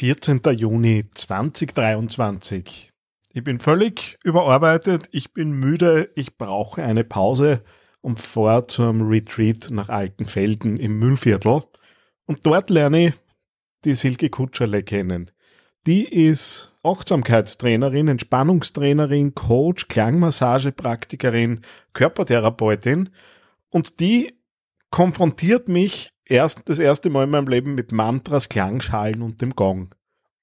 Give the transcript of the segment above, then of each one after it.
14. Juni 2023. Ich bin völlig überarbeitet, ich bin müde, ich brauche eine Pause und fahre zum Retreat nach Altenfelden im Müllviertel. Und dort lerne ich die Silke Kutscherle kennen. Die ist Achtsamkeitstrainerin, Entspannungstrainerin, Coach, Klangmassagepraktikerin, Körpertherapeutin und die konfrontiert mich erst das erste Mal in meinem Leben mit Mantras, Klangschalen und dem Gong.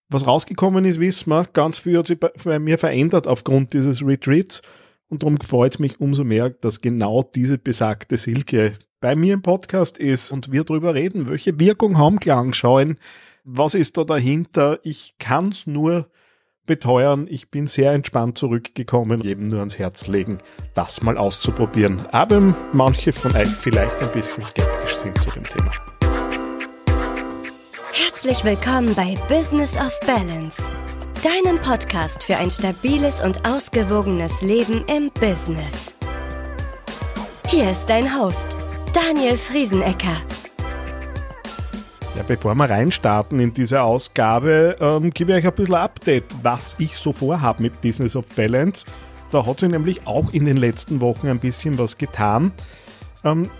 Was rausgekommen ist, wissen wir, ganz viel hat sich bei mir verändert aufgrund dieses Retreats. Und darum freut es mich umso mehr, dass genau diese besagte Silke bei mir im Podcast ist und wir darüber reden, welche Wirkung haben Klangschalen, was ist da dahinter. Ich kann es nur beteuern, ich bin sehr entspannt zurückgekommen, jedem nur ans Herz legen, das mal auszuprobieren. Aber manche von euch vielleicht ein bisschen skeptisch sind zu dem Thema. Herzlich willkommen bei Business of Balance, deinem Podcast für ein stabiles und ausgewogenes Leben im Business. Hier ist dein Host, Daniel Friesenecker. Ja, bevor wir reinstarten in diese Ausgabe, ähm, gebe ich euch ein bisschen Update, was ich so vorhabe mit Business of Balance. Da hat sich nämlich auch in den letzten Wochen ein bisschen was getan. Ähm,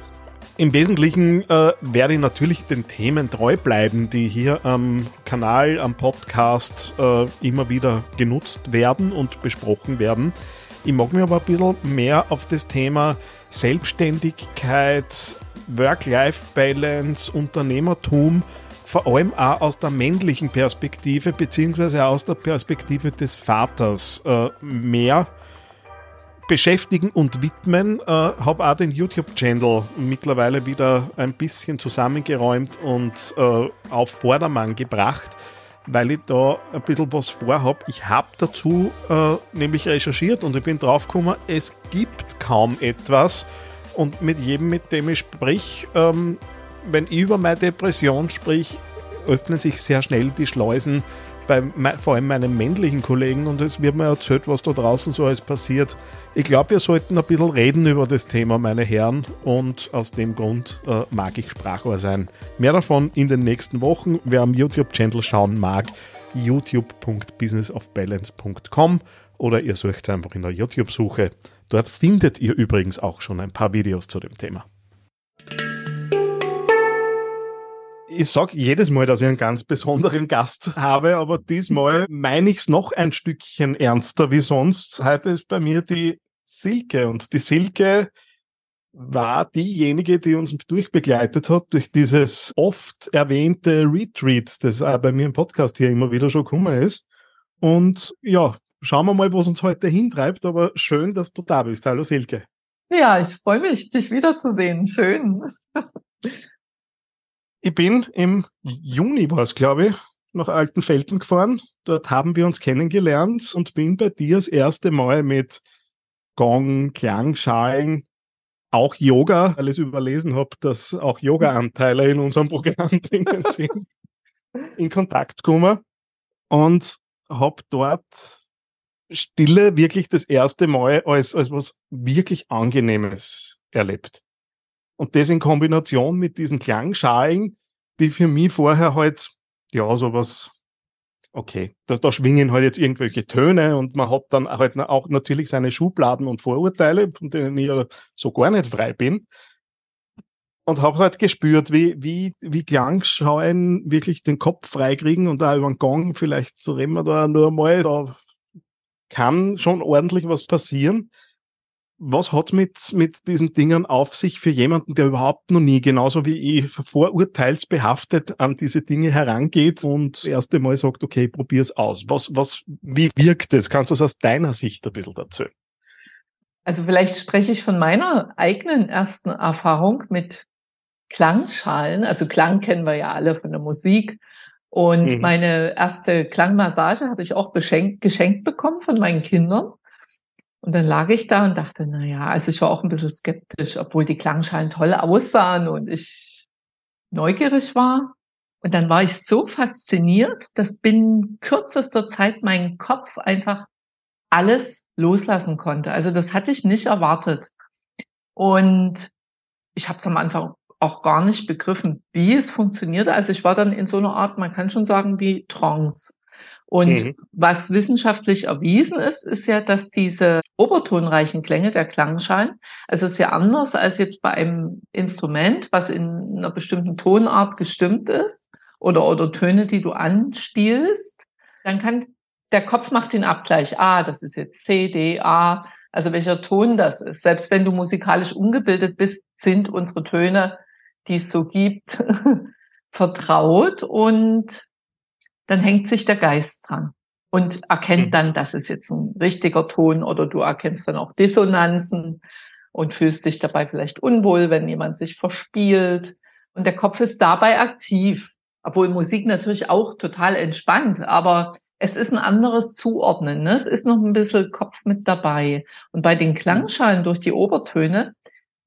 Im Wesentlichen äh, werde ich natürlich den Themen treu bleiben, die hier am Kanal, am Podcast äh, immer wieder genutzt werden und besprochen werden. Ich mag mich aber ein bisschen mehr auf das Thema Selbstständigkeit, Work-Life-Balance, Unternehmertum, vor allem auch aus der männlichen Perspektive, beziehungsweise aus der Perspektive des Vaters äh, mehr beschäftigen und widmen. Äh, habe auch den YouTube-Channel mittlerweile wieder ein bisschen zusammengeräumt und äh, auf Vordermann gebracht, weil ich da ein bisschen was vorhabe. Ich habe dazu äh, nämlich recherchiert und ich bin draufgekommen, es gibt kaum etwas, und mit jedem, mit dem ich sprich, ähm, wenn ich über meine Depression sprich, öffnen sich sehr schnell die Schleusen bei vor allem meinen männlichen Kollegen und es wird mir erzählt, was da draußen so alles passiert. Ich glaube, wir sollten ein bisschen reden über das Thema, meine Herren, und aus dem Grund äh, mag ich Sprachrohr sein. Mehr davon in den nächsten Wochen. Wer am YouTube-Channel schauen mag, youtube.businessofbalance.com oder ihr sucht einfach in der YouTube-Suche Dort findet ihr übrigens auch schon ein paar Videos zu dem Thema. Ich sage jedes Mal, dass ich einen ganz besonderen Gast habe, aber diesmal meine ich es noch ein Stückchen ernster wie sonst. Heute ist bei mir die Silke und die Silke war diejenige, die uns durchbegleitet hat durch dieses oft erwähnte Retreat, das auch bei mir im Podcast hier immer wieder schon gekommen ist. Und ja, schauen wir mal, was uns heute hintreibt, aber schön, dass du da bist. Hallo Silke. Ja, ich freue mich, dich wiederzusehen. Schön. Ich bin im Juni, war es, glaube ich, nach Altenfelden gefahren. Dort haben wir uns kennengelernt und bin bei dir das erste Mal mit Gong, Klangschalen, auch Yoga, weil ich überlesen habe, dass auch Yoga-Anteile in unserem Programm drinnen sind, in Kontakt gekommen und habe dort Stille wirklich das erste Mal als, als was wirklich Angenehmes erlebt. Und das in Kombination mit diesen Klangschalen, die für mich vorher halt, ja, sowas, okay, da, da schwingen halt jetzt irgendwelche Töne und man hat dann halt auch natürlich seine Schubladen und Vorurteile, von denen ich so gar nicht frei bin. Und habe halt gespürt, wie, wie, wie Klangschalen wirklich den Kopf freikriegen und da über den Gong, vielleicht so reden wir da nur mal, da kann schon ordentlich was passieren. Was hat mit, mit diesen Dingen auf sich für jemanden, der überhaupt noch nie, genauso wie ich, vorurteilsbehaftet an diese Dinge herangeht und das erste Mal sagt, okay, probier's aus. Was, was, wie wirkt es? Kannst du das aus deiner Sicht ein bisschen erzählen? Also vielleicht spreche ich von meiner eigenen ersten Erfahrung mit Klangschalen. Also Klang kennen wir ja alle von der Musik. Und mhm. meine erste Klangmassage habe ich auch geschenkt, geschenkt bekommen von meinen Kindern. Und dann lag ich da und dachte, na ja, also ich war auch ein bisschen skeptisch, obwohl die Klangschalen toll aussahen und ich neugierig war. Und dann war ich so fasziniert, dass binnen kürzester Zeit mein Kopf einfach alles loslassen konnte. Also das hatte ich nicht erwartet. Und ich habe es am Anfang auch gar nicht begriffen, wie es funktioniert. Also ich war dann in so einer Art, man kann schon sagen, wie Trance. Und mhm. was wissenschaftlich erwiesen ist, ist ja, dass diese obertonreichen Klänge der Klangschalen, also sehr anders als jetzt bei einem Instrument, was in einer bestimmten Tonart gestimmt ist oder, oder Töne, die du anspielst, dann kann der Kopf macht den Abgleich. Ah, das ist jetzt C, D, A, also welcher Ton das ist. Selbst wenn du musikalisch ungebildet bist, sind unsere Töne, die es so gibt, vertraut und dann hängt sich der Geist dran und erkennt mhm. dann, das ist jetzt ein richtiger Ton oder du erkennst dann auch Dissonanzen und fühlst dich dabei vielleicht unwohl, wenn jemand sich verspielt. Und der Kopf ist dabei aktiv, obwohl Musik natürlich auch total entspannt, aber es ist ein anderes Zuordnen. Ne? Es ist noch ein bisschen Kopf mit dabei. Und bei den Klangschalen durch die Obertöne,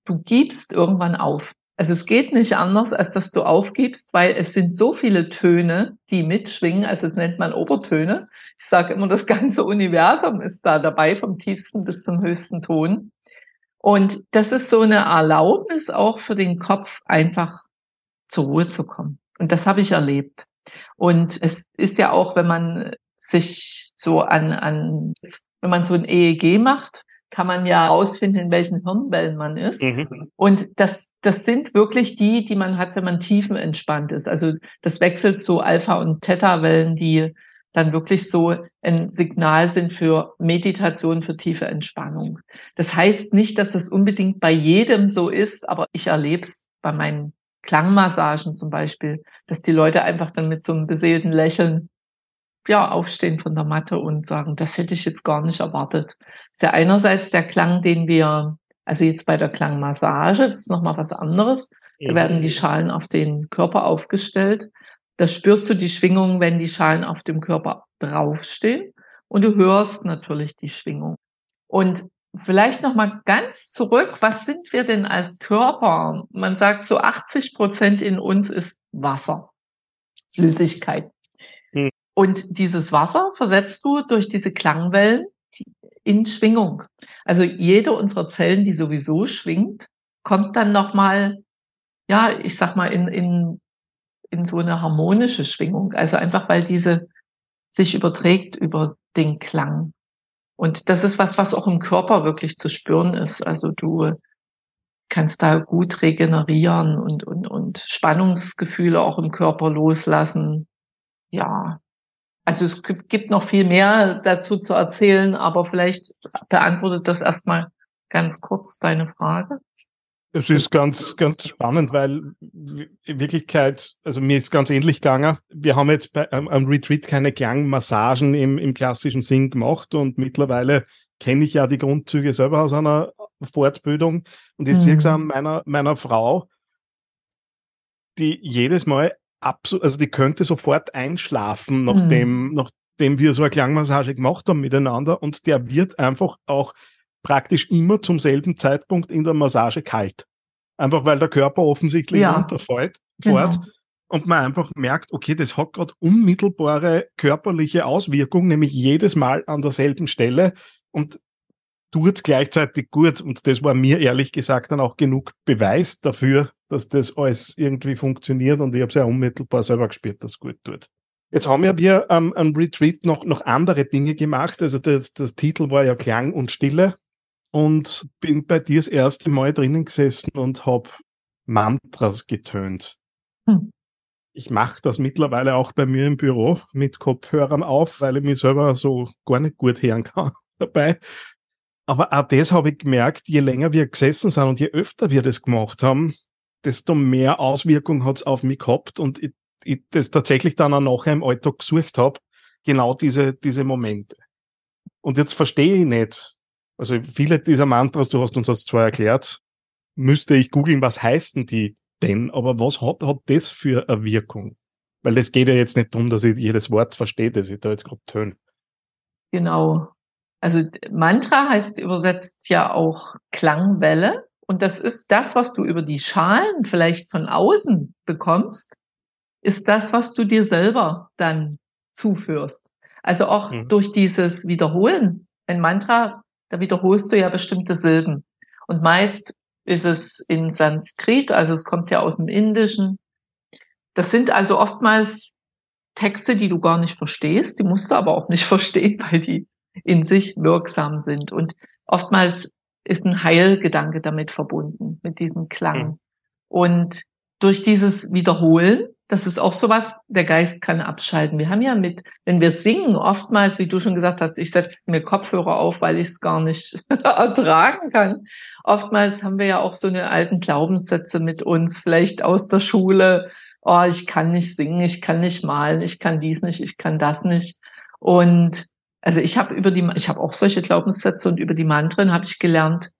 du gibst irgendwann auf. Also es geht nicht anders, als dass du aufgibst, weil es sind so viele Töne, die mitschwingen. Also es nennt man Obertöne. Ich sage immer, das ganze Universum ist da dabei, vom tiefsten bis zum höchsten Ton. Und das ist so eine Erlaubnis auch für den Kopf, einfach zur Ruhe zu kommen. Und das habe ich erlebt. Und es ist ja auch, wenn man sich so an, an wenn man so ein EEG macht, kann man ja herausfinden, in welchen Hirnwellen man ist. Mhm. Und das, das sind wirklich die, die man hat, wenn man tiefenentspannt ist. Also das wechselt so Alpha- und Theta-Wellen, die dann wirklich so ein Signal sind für Meditation, für tiefe Entspannung. Das heißt nicht, dass das unbedingt bei jedem so ist, aber ich erlebe es bei meinen Klangmassagen zum Beispiel, dass die Leute einfach dann mit so einem beseelten Lächeln ja, aufstehen von der Matte und sagen, das hätte ich jetzt gar nicht erwartet. Das ist ja einerseits der Klang, den wir, also jetzt bei der Klangmassage, das ist nochmal was anderes. Da werden die Schalen auf den Körper aufgestellt. Da spürst du die Schwingung, wenn die Schalen auf dem Körper draufstehen. Und du hörst natürlich die Schwingung. Und vielleicht nochmal ganz zurück. Was sind wir denn als Körper? Man sagt so 80 Prozent in uns ist Wasser. Flüssigkeit. Und dieses Wasser versetzt du durch diese Klangwellen in Schwingung. Also jede unserer Zellen, die sowieso schwingt, kommt dann nochmal, ja, ich sag mal, in, in, in so eine harmonische Schwingung. Also einfach, weil diese sich überträgt über den Klang. Und das ist was, was auch im Körper wirklich zu spüren ist. Also du kannst da gut regenerieren und, und, und Spannungsgefühle auch im Körper loslassen. Ja, also es gibt noch viel mehr dazu zu erzählen, aber vielleicht beantwortet das erstmal ganz kurz deine Frage. Es ist ganz, ganz spannend, weil in Wirklichkeit, also mir ist ganz ähnlich gegangen. Wir haben jetzt bei, am, Retreat keine Klangmassagen im, im klassischen Sinn gemacht und mittlerweile kenne ich ja die Grundzüge selber aus einer Fortbildung und ich mhm. sehe es an meiner, meiner Frau, die jedes Mal absolut, also die könnte sofort einschlafen, nachdem, mhm. nachdem wir so eine Klangmassage gemacht haben miteinander und der wird einfach auch praktisch immer zum selben Zeitpunkt in der Massage kalt. Einfach weil der Körper offensichtlich ja. runterfällt genau. und man einfach merkt, okay, das hat gerade unmittelbare körperliche Auswirkungen, nämlich jedes Mal an derselben Stelle und tut gleichzeitig gut. Und das war mir ehrlich gesagt dann auch genug Beweis dafür, dass das alles irgendwie funktioniert und ich habe es ja unmittelbar selber gespürt, dass es gut tut. Jetzt haben wir ähm, am Retreat noch, noch andere Dinge gemacht. Also das, das Titel war ja Klang und Stille und bin bei dir das erste Mal drinnen gesessen und habe Mantras getönt. Hm. Ich mache das mittlerweile auch bei mir im Büro mit Kopfhörern auf, weil ich mich selber so gar nicht gut hören kann dabei. Aber auch das habe ich gemerkt, je länger wir gesessen sind und je öfter wir das gemacht haben, desto mehr Auswirkung hat es auf mich gehabt und ich, ich das tatsächlich dann auch nachher im Alltag gesucht habe, genau diese, diese Momente. Und jetzt verstehe ich nicht, also viele dieser Mantras, du hast uns das zwar erklärt, müsste ich googeln, was heißen die denn, aber was hat, hat das für eine Wirkung? Weil es geht ja jetzt nicht darum, dass ich jedes Wort verstehe, das ich da jetzt gerade töne. Genau. Also Mantra heißt übersetzt ja auch Klangwelle. Und das ist das, was du über die Schalen vielleicht von außen bekommst, ist das, was du dir selber dann zuführst. Also auch mhm. durch dieses Wiederholen. Ein Mantra, da wiederholst du ja bestimmte Silben. Und meist ist es in Sanskrit, also es kommt ja aus dem Indischen. Das sind also oftmals Texte, die du gar nicht verstehst, die musst du aber auch nicht verstehen, weil die in sich wirksam sind. Und oftmals ist ein Heilgedanke damit verbunden, mit diesem Klang. Mhm. Und durch dieses Wiederholen, das ist auch sowas, der Geist kann abschalten. Wir haben ja mit, wenn wir singen, oftmals, wie du schon gesagt hast, ich setze mir Kopfhörer auf, weil ich es gar nicht ertragen kann. Oftmals haben wir ja auch so eine alten Glaubenssätze mit uns, vielleicht aus der Schule. Oh, ich kann nicht singen, ich kann nicht malen, ich kann dies nicht, ich kann das nicht. Und also ich habe über die, ich habe auch solche Glaubenssätze und über die Mantren habe ich gelernt,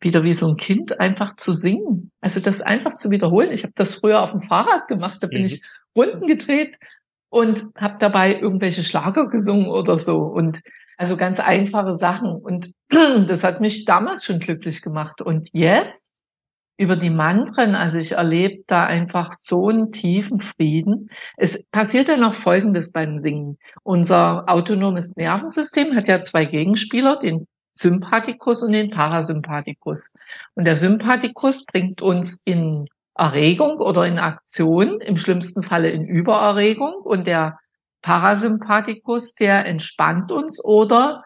wieder wie so ein Kind einfach zu singen. Also das einfach zu wiederholen. Ich habe das früher auf dem Fahrrad gemacht, da bin mhm. ich Runden gedreht und habe dabei irgendwelche Schlager gesungen oder so. Und also ganz einfache Sachen. Und das hat mich damals schon glücklich gemacht. Und jetzt über die Mantren, also ich erlebe da einfach so einen tiefen Frieden. Es passiert ja noch Folgendes beim Singen. Unser autonomes Nervensystem hat ja zwei Gegenspieler, den Sympathikus und den Parasympathikus. Und der Sympathikus bringt uns in Erregung oder in Aktion, im schlimmsten Falle in Übererregung. Und der Parasympathikus, der entspannt uns oder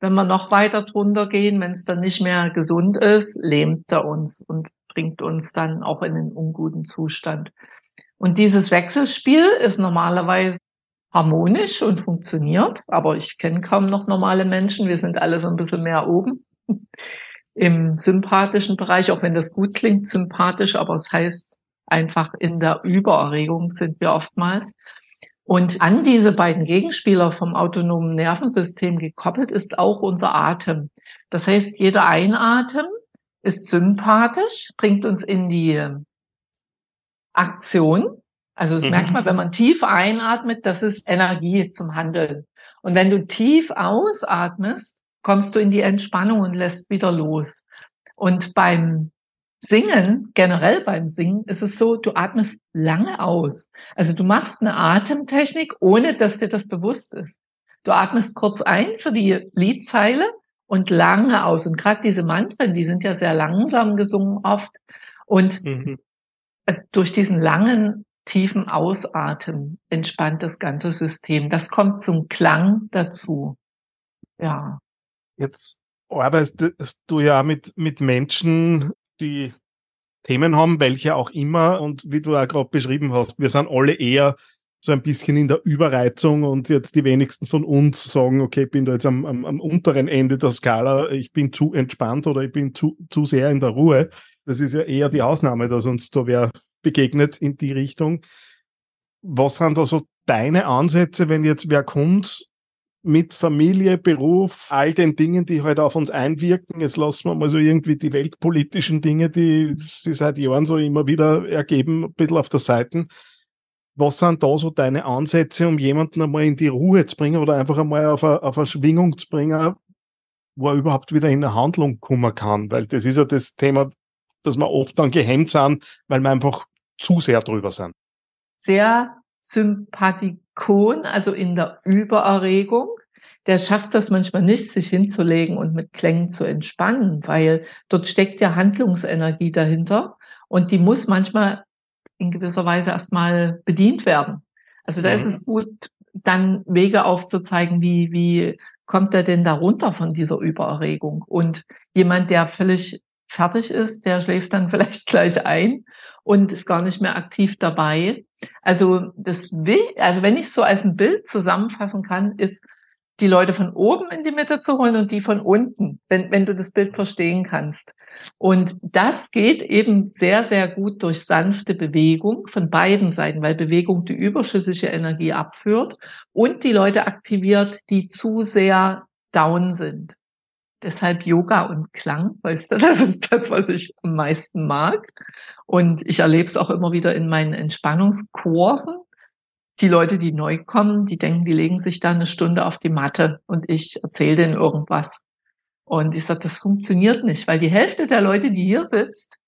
wenn wir noch weiter drunter gehen, wenn es dann nicht mehr gesund ist, lähmt er uns und bringt uns dann auch in einen unguten Zustand. Und dieses Wechselspiel ist normalerweise harmonisch und funktioniert. Aber ich kenne kaum noch normale Menschen. Wir sind alle so ein bisschen mehr oben im sympathischen Bereich, auch wenn das gut klingt, sympathisch, aber es heißt einfach in der Übererregung sind wir oftmals. Und an diese beiden Gegenspieler vom autonomen Nervensystem gekoppelt ist auch unser Atem. Das heißt, jeder Einatmen ist sympathisch, bringt uns in die Aktion also das mhm. merkt man, wenn man tief einatmet, das ist Energie zum Handeln. Und wenn du tief ausatmest, kommst du in die Entspannung und lässt wieder los. Und beim Singen, generell beim Singen, ist es so, du atmest lange aus. Also du machst eine Atemtechnik, ohne dass dir das bewusst ist. Du atmest kurz ein für die Liedzeile und lange aus. Und gerade diese Mantren, die sind ja sehr langsam gesungen oft. Und mhm. also durch diesen langen tiefen Ausatmen entspannt das ganze System. Das kommt zum Klang dazu. Ja. Jetzt arbeitest du ja mit, mit Menschen, die Themen haben, welche auch immer. Und wie du auch gerade beschrieben hast, wir sind alle eher so ein bisschen in der Überreizung und jetzt die wenigsten von uns sagen, okay, ich bin da jetzt am, am, am unteren Ende der Skala, ich bin zu entspannt oder ich bin zu, zu sehr in der Ruhe. Das ist ja eher die Ausnahme, dass uns da wer begegnet in die Richtung. Was sind da so deine Ansätze, wenn jetzt wer kommt mit Familie, Beruf, all den Dingen, die halt auf uns einwirken. Jetzt lassen wir mal so irgendwie die weltpolitischen Dinge, die sich seit Jahren so immer wieder ergeben, ein bisschen auf der Seite. Was sind da so deine Ansätze, um jemanden einmal in die Ruhe zu bringen oder einfach einmal auf eine, auf eine Schwingung zu bringen, wo er überhaupt wieder in eine Handlung kommen kann? Weil das ist ja das Thema, dass wir oft dann gehemmt sind, weil wir einfach zu sehr drüber sind. Sehr sympathikon, also in der Übererregung. Der schafft das manchmal nicht, sich hinzulegen und mit Klängen zu entspannen, weil dort steckt ja Handlungsenergie dahinter und die muss manchmal in gewisser Weise erstmal bedient werden. Also da mhm. ist es gut, dann Wege aufzuzeigen, wie, wie kommt er denn da runter von dieser Übererregung? Und jemand, der völlig fertig ist, der schläft dann vielleicht gleich ein und ist gar nicht mehr aktiv dabei. Also das will, also wenn ich so als ein Bild zusammenfassen kann, ist die Leute von oben in die Mitte zu holen und die von unten, wenn, wenn du das Bild verstehen kannst. Und das geht eben sehr, sehr gut durch sanfte Bewegung von beiden Seiten, weil Bewegung die überschüssige Energie abführt und die Leute aktiviert, die zu sehr down sind. Deshalb Yoga und Klang, weißt du, das ist das, was ich am meisten mag. Und ich erlebe es auch immer wieder in meinen Entspannungskursen. Die Leute, die neu kommen, die denken, die legen sich da eine Stunde auf die Matte und ich erzähle denen irgendwas. Und ich sage, das funktioniert nicht, weil die Hälfte der Leute, die hier sitzt,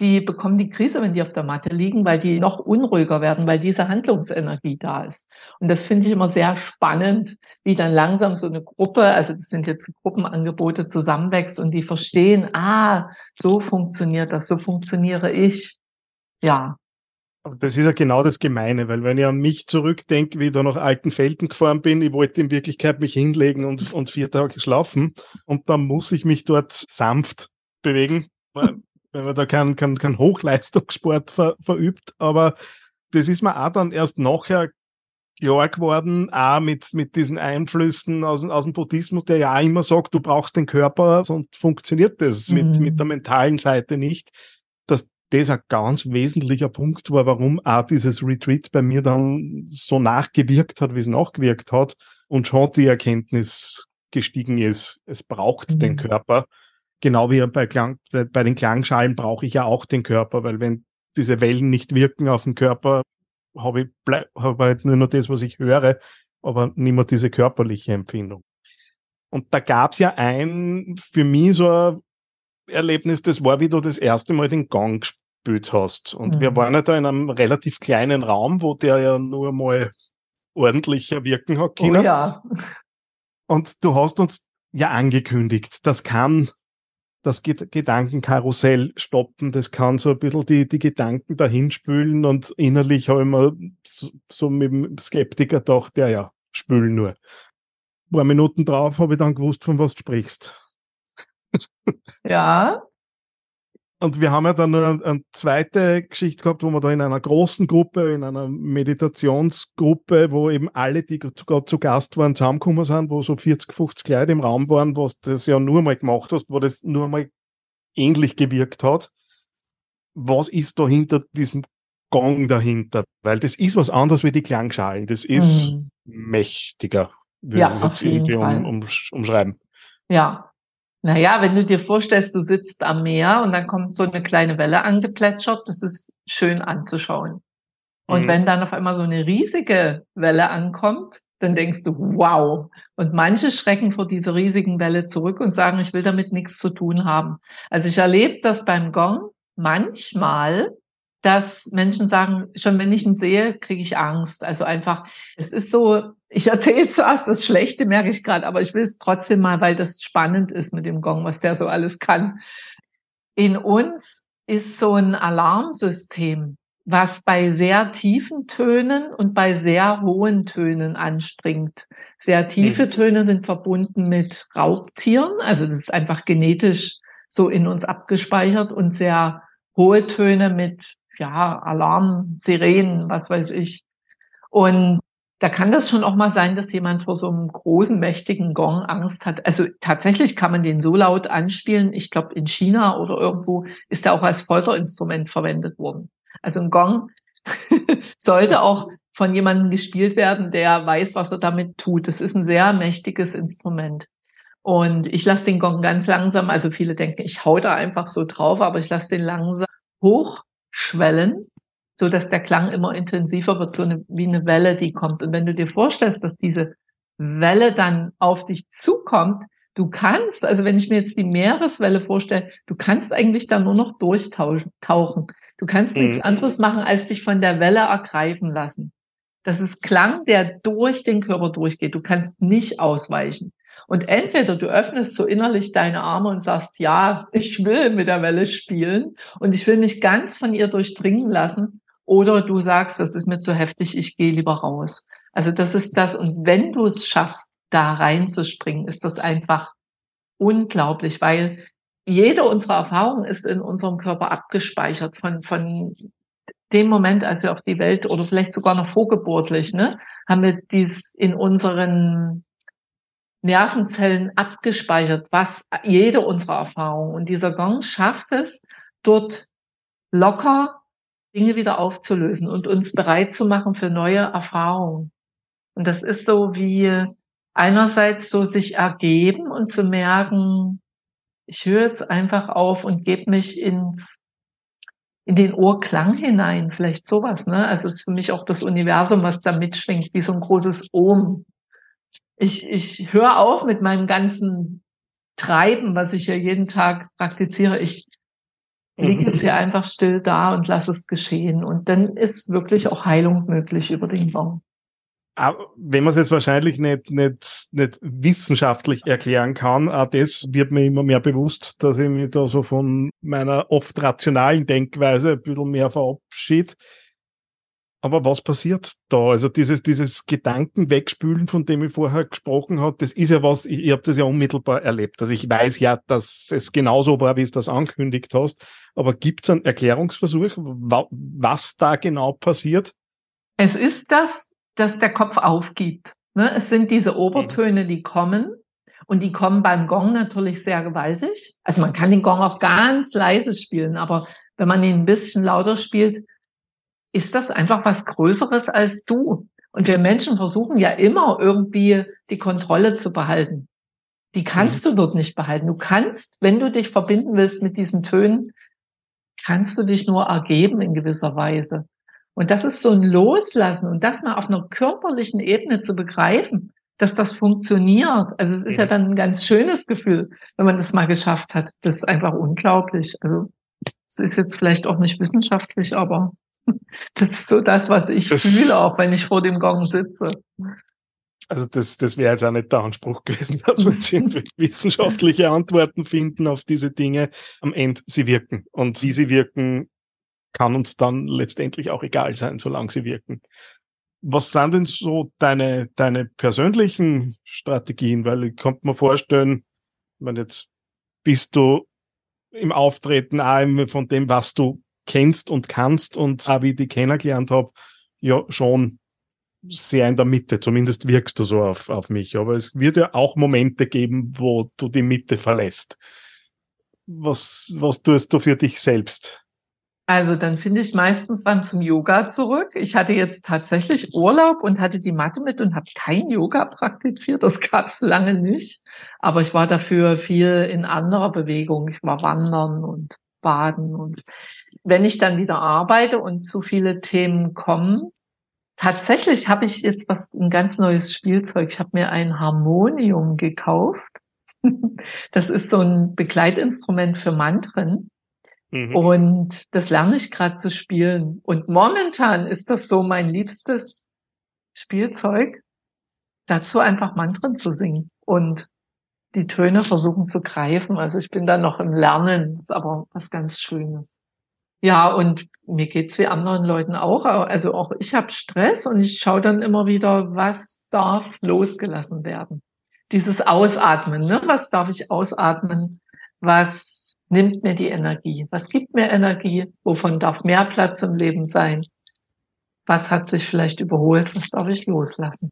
die bekommen die Krise, wenn die auf der Matte liegen, weil die noch unruhiger werden, weil diese Handlungsenergie da ist. Und das finde ich immer sehr spannend, wie dann langsam so eine Gruppe, also das sind jetzt Gruppenangebote, zusammenwächst und die verstehen, ah, so funktioniert das, so funktioniere ich. Ja. Das ist ja genau das Gemeine, weil wenn ich an mich zurückdenke, wie ich da nach Altenfelden gefahren bin, ich wollte in Wirklichkeit mich hinlegen und, und vier Tage schlafen und dann muss ich mich dort sanft bewegen wenn man da keinen kein, kein Hochleistungssport ver, verübt. Aber das ist mir auch dann erst nachher klar geworden, auch mit, mit diesen Einflüssen aus, aus dem Buddhismus, der ja auch immer sagt, du brauchst den Körper, sonst funktioniert das mhm. mit, mit der mentalen Seite nicht, dass das ein ganz wesentlicher Punkt war, warum auch dieses Retreat bei mir dann so nachgewirkt hat, wie es nachgewirkt hat und schon die Erkenntnis gestiegen ist, es braucht mhm. den Körper genau wie bei, Klang, bei den Klangschalen brauche ich ja auch den Körper, weil wenn diese Wellen nicht wirken auf den Körper, habe ich, bleib, hab halt nur noch das, was ich höre, aber nicht mehr diese körperliche Empfindung. Und da gab es ja ein, für mich so ein Erlebnis, das war, wie du das erste Mal den Gang gespielt hast. Und mhm. wir waren ja da in einem relativ kleinen Raum, wo der ja nur mal ordentlicher wirken hat können. Oh ja. Und du hast uns ja angekündigt, das kann das Gedankenkarussell stoppen, das kann so ein bisschen die, die Gedanken dahinspülen und innerlich habe ich mir so, so mit dem Skeptiker gedacht, der ja, spülen nur. Ein paar Minuten drauf habe ich dann gewusst, von was du sprichst. Ja, und wir haben ja dann eine, eine, zweite Geschichte gehabt, wo wir da in einer großen Gruppe, in einer Meditationsgruppe, wo eben alle, die gerade zu Gast waren, zusammengekommen sind, wo so 40, 50 Leute im Raum waren, du das ja nur mal gemacht hast, wo das nur mal ähnlich gewirkt hat. Was ist da hinter diesem Gong dahinter? Weil das ist was anderes wie die Klangschalen. Das ist mhm. mächtiger, würde ja, ich jetzt irgendwie um, um, umschreiben. Ja, naja, wenn du dir vorstellst, du sitzt am Meer und dann kommt so eine kleine Welle angeplätschert, das ist schön anzuschauen. Und mhm. wenn dann auf einmal so eine riesige Welle ankommt, dann denkst du, wow. Und manche schrecken vor dieser riesigen Welle zurück und sagen, ich will damit nichts zu tun haben. Also ich erlebe das beim Gong manchmal, dass Menschen sagen, schon wenn ich ihn sehe, kriege ich Angst. Also einfach, es ist so, ich erzähle zuerst das Schlechte, merke ich gerade, aber ich will es trotzdem mal, weil das spannend ist mit dem Gong, was der so alles kann. In uns ist so ein Alarmsystem, was bei sehr tiefen Tönen und bei sehr hohen Tönen anspringt. Sehr tiefe mhm. Töne sind verbunden mit Raubtieren, also das ist einfach genetisch so in uns abgespeichert und sehr hohe Töne mit ja, Alarm, Sirenen, was weiß ich. Und da kann das schon auch mal sein, dass jemand vor so einem großen, mächtigen Gong Angst hat. Also tatsächlich kann man den so laut anspielen. Ich glaube, in China oder irgendwo ist er auch als Folterinstrument verwendet worden. Also ein Gong sollte auch von jemandem gespielt werden, der weiß, was er damit tut. Das ist ein sehr mächtiges Instrument. Und ich lasse den Gong ganz langsam, also viele denken, ich hau da einfach so drauf, aber ich lasse den langsam hoch schwellen, so dass der Klang immer intensiver wird, so eine, wie eine Welle, die kommt. Und wenn du dir vorstellst, dass diese Welle dann auf dich zukommt, du kannst, also wenn ich mir jetzt die Meereswelle vorstelle, du kannst eigentlich da nur noch durchtauchen. Du kannst mhm. nichts anderes machen, als dich von der Welle ergreifen lassen. Das ist Klang, der durch den Körper durchgeht. Du kannst nicht ausweichen. Und entweder du öffnest so innerlich deine Arme und sagst, ja, ich will mit der Welle spielen und ich will mich ganz von ihr durchdringen lassen, oder du sagst, das ist mir zu heftig, ich gehe lieber raus. Also das ist das. Und wenn du es schaffst, da reinzuspringen, ist das einfach unglaublich, weil jede unserer Erfahrungen ist in unserem Körper abgespeichert von, von dem Moment, als wir auf die Welt oder vielleicht sogar noch vorgeburtlich, ne, haben wir dies in unseren Nervenzellen abgespeichert, was jede unserer Erfahrungen. Und dieser Gong schafft es, dort locker Dinge wieder aufzulösen und uns bereit zu machen für neue Erfahrungen. Und das ist so wie einerseits so sich ergeben und zu merken, ich höre jetzt einfach auf und gebe mich ins in den Ohrklang hinein, vielleicht sowas, ne? Also es ist für mich auch das Universum, was da mitschwingt, wie so ein großes Ohm ich, ich höre auf mit meinem ganzen Treiben, was ich ja jeden Tag praktiziere. Ich lieg jetzt hier einfach still da und lass es geschehen. Und dann ist wirklich auch Heilung möglich über den Gong. Aber wenn man es jetzt wahrscheinlich nicht, nicht, nicht wissenschaftlich erklären kann, auch das wird mir immer mehr bewusst, dass ich mich da so von meiner oft rationalen Denkweise ein bisschen mehr verabschiede. Aber was passiert da? Also dieses, dieses Gedanken wegspülen, von dem ich vorher gesprochen habe, das ist ja was, ich, ich habe das ja unmittelbar erlebt. Also ich weiß ja, dass es genauso war, wie es das angekündigt hast. Aber gibt es einen Erklärungsversuch, was da genau passiert? Es ist das, dass der Kopf aufgibt. Ne? Es sind diese mhm. Obertöne, die kommen. Und die kommen beim Gong natürlich sehr gewaltig. Also man kann den Gong auch ganz leise spielen, aber wenn man ihn ein bisschen lauter spielt, ist das einfach was Größeres als du. Und wir Menschen versuchen ja immer irgendwie die Kontrolle zu behalten. Die kannst mhm. du dort nicht behalten. Du kannst, wenn du dich verbinden willst mit diesen Tönen, kannst du dich nur ergeben in gewisser Weise. Und das ist so ein Loslassen und das mal auf einer körperlichen Ebene zu begreifen, dass das funktioniert. Also es ist ja dann ein ganz schönes Gefühl, wenn man das mal geschafft hat. Das ist einfach unglaublich. Also es ist jetzt vielleicht auch nicht wissenschaftlich, aber das ist so das, was ich das, fühle, auch wenn ich vor dem Gong sitze. Also das, das wäre jetzt auch nicht der Anspruch gewesen, dass wir jetzt irgendwie wissenschaftliche Antworten finden auf diese Dinge. Am Ende sie wirken. Und wie sie wirken, kann uns dann letztendlich auch egal sein, solange sie wirken. Was sind denn so deine, deine persönlichen Strategien? Weil ich könnte mir vorstellen, wenn jetzt bist du im Auftreten auch von dem, was du kennst und kannst und auch wie ich die kennengelernt habe, ja schon sehr in der Mitte. Zumindest wirkst du so auf, auf mich. Aber es wird ja auch Momente geben, wo du die Mitte verlässt. Was, was tust du für dich selbst? Also dann finde ich meistens dann zum Yoga zurück. Ich hatte jetzt tatsächlich Urlaub und hatte die Matte mit und habe kein Yoga praktiziert. Das gab es lange nicht. Aber ich war dafür viel in anderer Bewegung. Ich war wandern und baden. Und wenn ich dann wieder arbeite und zu viele Themen kommen, tatsächlich habe ich jetzt was ein ganz neues Spielzeug. Ich habe mir ein Harmonium gekauft. Das ist so ein Begleitinstrument für Mantren. Mhm. Und das lerne ich gerade zu spielen. Und momentan ist das so mein liebstes Spielzeug, dazu einfach Mantren zu singen und die Töne versuchen zu greifen. Also ich bin da noch im Lernen, ist aber was ganz Schönes. Ja, und mir geht's wie anderen Leuten auch. Also auch ich habe Stress und ich schaue dann immer wieder, was darf losgelassen werden. Dieses Ausatmen, ne? Was darf ich ausatmen? Was nimmt mir die Energie? Was gibt mir Energie? Wovon darf mehr Platz im Leben sein? Was hat sich vielleicht überholt? Was darf ich loslassen?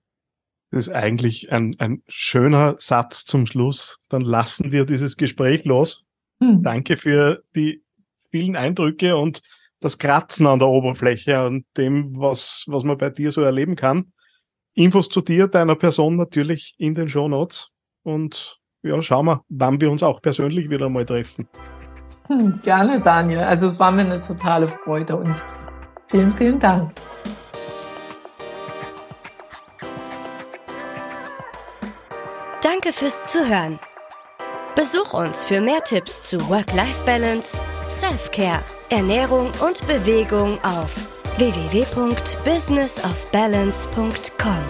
Das ist eigentlich ein, ein schöner Satz zum Schluss. Dann lassen wir dieses Gespräch los. Hm. Danke für die vielen Eindrücke und das Kratzen an der Oberfläche und dem, was, was man bei dir so erleben kann. Infos zu dir, deiner Person natürlich in den Show Notes und ja, schauen wir, wann wir uns auch persönlich wieder mal treffen. Hm, gerne, Daniel. Also es war mir eine totale Freude und vielen, vielen Dank. Danke fürs Zuhören. Besuch uns für mehr Tipps zu Work-Life-Balance, Self-Care, Ernährung und Bewegung auf www.businessofbalance.com.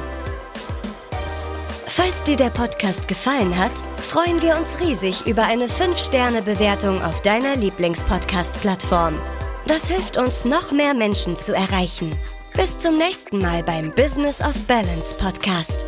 Falls dir der Podcast gefallen hat, freuen wir uns riesig über eine 5-Sterne-Bewertung auf deiner Lieblingspodcast-Plattform. Das hilft uns, noch mehr Menschen zu erreichen. Bis zum nächsten Mal beim Business of Balance Podcast.